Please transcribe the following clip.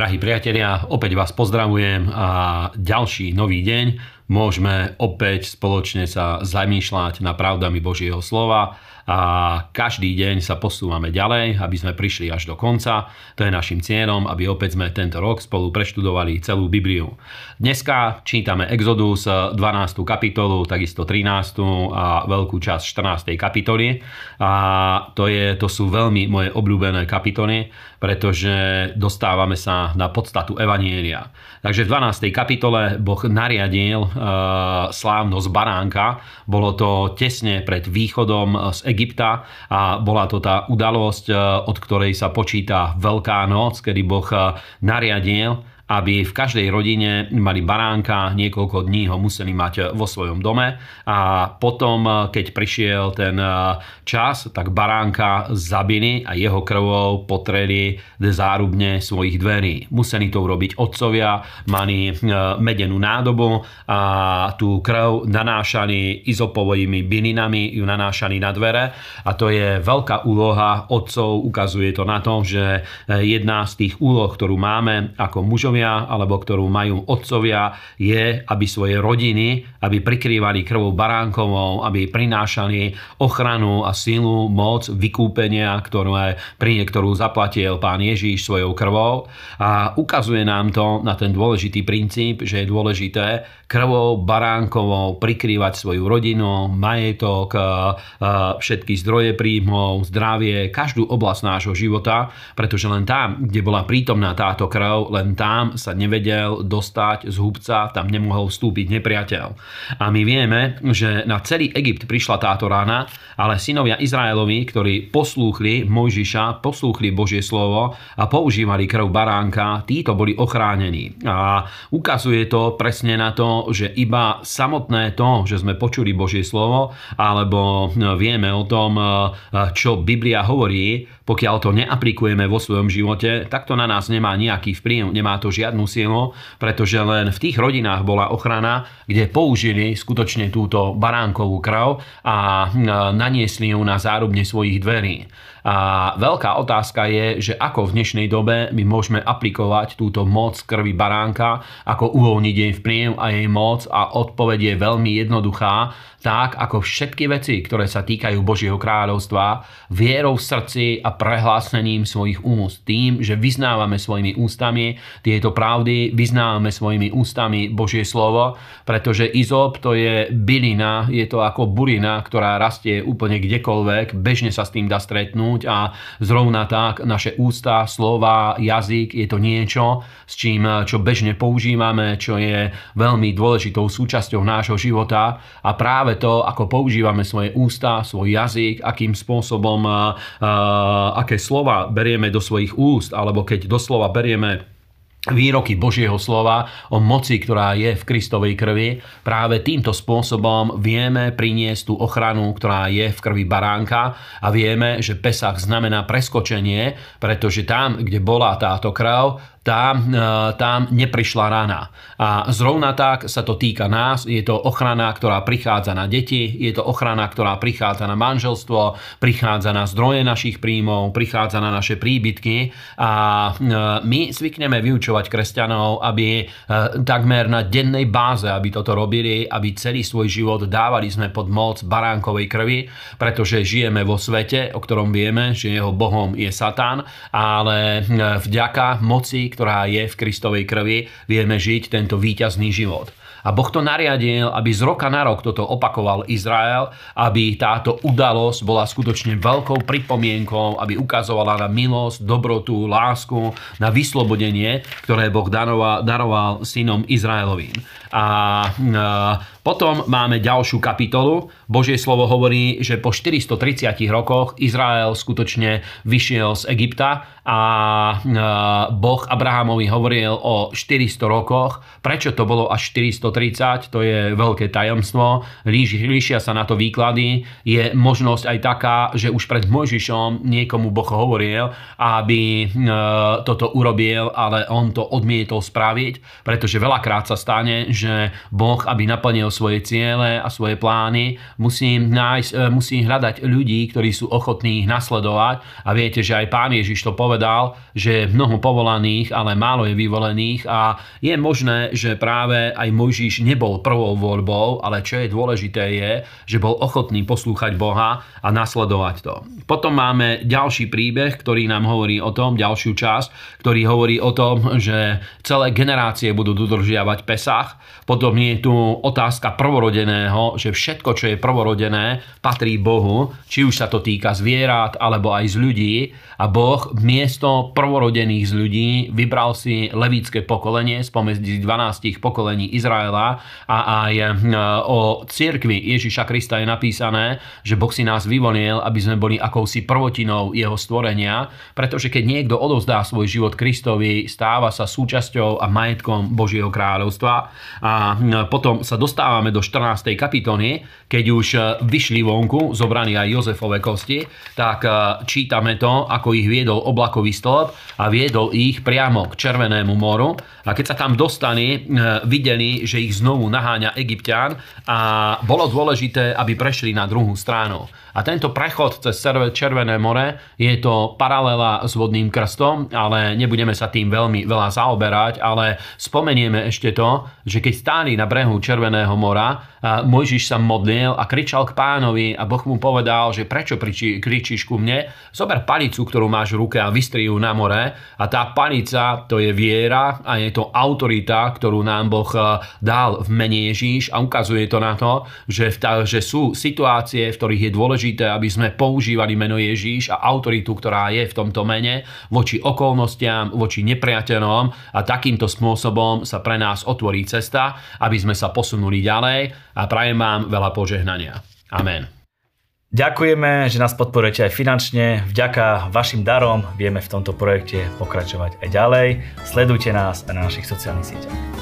Drahí priatelia, opäť vás pozdravujem a ďalší nový deň môžeme opäť spoločne sa zamýšľať na pravdami Božieho slova a každý deň sa posúvame ďalej, aby sme prišli až do konca. To je našim cieľom, aby opäť sme tento rok spolu preštudovali celú Bibliu. Dneska čítame Exodus 12. kapitolu, takisto 13. a veľkú časť 14. kapitoly. A to, je, to sú veľmi moje obľúbené kapitoly, pretože dostávame sa na podstatu Evanielia. Takže v 12. kapitole Boh nariadil slávnosť baránka. Bolo to tesne pred východom z Egypta a bola to tá udalosť, uh, od ktorej sa počíta Veľká noc, kedy Boh nariadil, aby v každej rodine mali baránka, niekoľko dní ho museli mať vo svojom dome. A potom, keď prišiel ten čas, tak baránka zabili a jeho krvou potreli zárubne svojich dverí. Museli to urobiť otcovia, mali medenú nádobu a tú krv nanášali izopovými bylinami, ju nanášali na dvere. A to je veľká úloha otcov, ukazuje to na to, že jedna z tých úloh, ktorú máme ako mužovia, synovia alebo ktorú majú otcovia je, aby svoje rodiny, aby prikrývali krvou baránkovou, aby prinášali ochranu a silu, moc, vykúpenia, ktorú, pri ktorú zaplatil pán Ježíš svojou krvou. A ukazuje nám to na ten dôležitý princíp, že je dôležité krvou baránkovou prikrývať svoju rodinu, majetok, všetky zdroje príjmov, zdravie, každú oblasť nášho života, pretože len tam, kde bola prítomná táto krv, len tam sa nevedel dostať z hubca, tam nemohol vstúpiť nepriateľ. A my vieme, že na celý Egypt prišla táto rána, ale synovia Izraelovi, ktorí poslúchli Mojžiša, poslúchli Božie slovo a používali krv baránka, títo boli ochránení. A ukazuje to presne na to, že iba samotné to, že sme počuli Božie slovo, alebo vieme o tom, čo Biblia hovorí, pokiaľ to neaplikujeme vo svojom živote, tak to na nás nemá nejaký vplyv, nemá to žiadnu silu, pretože len v tých rodinách bola ochrana, kde použili skutočne túto baránkovú krv a naniesli ju na zárubne svojich dverí. A veľká otázka je, že ako v dnešnej dobe my môžeme aplikovať túto moc krvi baránka, ako uvoľniť jej vplyv a jej moc a odpoveď je veľmi jednoduchá, tak ako všetky veci, ktoré sa týkajú Božieho kráľovstva, vierou v srdci a prehlásením svojich úst. Tým, že vyznávame svojimi ústami tieto pravdy, vyznávame svojimi ústami Božie slovo, pretože izop to je bylina, je to ako burina, ktorá rastie úplne kdekoľvek, bežne sa s tým dá stretnúť a zrovna tak naše ústa, slova, jazyk je to niečo, s čím, čo bežne používame, čo je veľmi dôležitou súčasťou nášho života a práve to, ako používame svoje ústa, svoj jazyk, akým spôsobom, aké slova berieme do svojich úst, alebo keď doslova berieme výroky Božieho slova o moci, ktorá je v Kristovej krvi. Práve týmto spôsobom vieme priniesť tú ochranu, ktorá je v krvi baránka a vieme, že Pesach znamená preskočenie, pretože tam, kde bola táto krv, tam, e, tam neprišla rana. A zrovna tak sa to týka nás. Je to ochrana, ktorá prichádza na deti, je to ochrana, ktorá prichádza na manželstvo, prichádza na zdroje našich príjmov, prichádza na naše príbytky a e, my zvykneme vyučovať kresťanov, aby e, takmer na dennej báze, aby toto robili, aby celý svoj život dávali sme pod moc baránkovej krvi, pretože žijeme vo svete, o ktorom vieme, že jeho bohom je Satan, ale vďaka moci, ktorá je v Kristovej krvi, vieme žiť tento víťazný život. A Boh to nariadil, aby z roka na rok toto opakoval Izrael, aby táto udalosť bola skutočne veľkou pripomienkou, aby ukazovala na milosť, dobrotu, lásku, na vyslobodenie, ktoré Boh daroval, daroval synom Izraelovým. A, a potom máme ďalšiu kapitolu. Božie slovo hovorí, že po 430 rokoch Izrael skutočne vyšiel z Egypta a Boh Abrahamovi hovoril o 400 rokoch. Prečo to bolo až 430? To je veľké tajomstvo. Líšia sa na to výklady. Je možnosť aj taká, že už pred Mojžišom niekomu Boh hovoril, aby toto urobil, ale on to odmietol spraviť, pretože veľakrát sa stane, že Boh, aby naplnil svoje ciele a svoje plány, musí, nájsť, e, musí hľadať ľudí, ktorí sú ochotní ich nasledovať. A viete, že aj pán Ježiš to povedal, že je mnoho povolaných, ale málo je vyvolených a je možné, že práve aj Mojžiš nebol prvou voľbou, ale čo je dôležité je, že bol ochotný poslúchať Boha a nasledovať to. Potom máme ďalší príbeh, ktorý nám hovorí o tom, ďalšiu časť, ktorý hovorí o tom, že celé generácie budú dodržiavať Pesach. Potom je tu otázka prvorodeného, že všetko, čo je prvorodené, patrí Bohu, či už sa to týka zvierat alebo aj z ľudí. A Boh miesto prvorodených z ľudí vybral si levícké pokolenie spomedzi 12 pokolení Izraela a aj e, o cirkvi Ježiša Krista je napísané, že Boh si nás vyvolil, aby sme boli akousi prvotinou jeho stvorenia, pretože keď niekto odovzdá svoj život Kristovi, stáva sa súčasťou a majetkom Božieho kráľovstva. A potom sa dostávame do 14. kapitoly, keď už vyšli vonku, zobraní aj Jozefové kosti, tak čítame to, ako ich viedol oblakový stĺp a viedol ich priamo k Červenému moru. A keď sa tam dostali, videli, že ich znovu naháňa Egyptian a bolo dôležité, aby prešli na druhú stranu. A tento prechod cez Červené more je to paralela s vodným krstom, ale nebudeme sa tým veľmi veľa zaoberať, ale spomenieme ešte to, že keď stáli na brehu Červeného mora, Mojžiš sa modlil a kričal k pánovi a Boh mu povedal, že prečo kričíš ku mne? Zober palicu, ktorú máš v ruke a vystri ju na more. A tá palica to je viera a je to autorita, ktorú nám Boh dal v mene Ježíš. A ukazuje to na to, že, že sú situácie, v ktorých je dôležité, aby sme používali meno Ježíš a autoritu, ktorá je v tomto mene voči okolnostiam, voči nepriateľom. A takýmto spôsobom sa pre nás otvorí cesta, aby sme sa posunuli ďalej a prajem vám veľa požehnania. Amen. Ďakujeme, že nás podporujete aj finančne. Vďaka vašim darom vieme v tomto projekte pokračovať aj ďalej. Sledujte nás aj na našich sociálnych sieťach.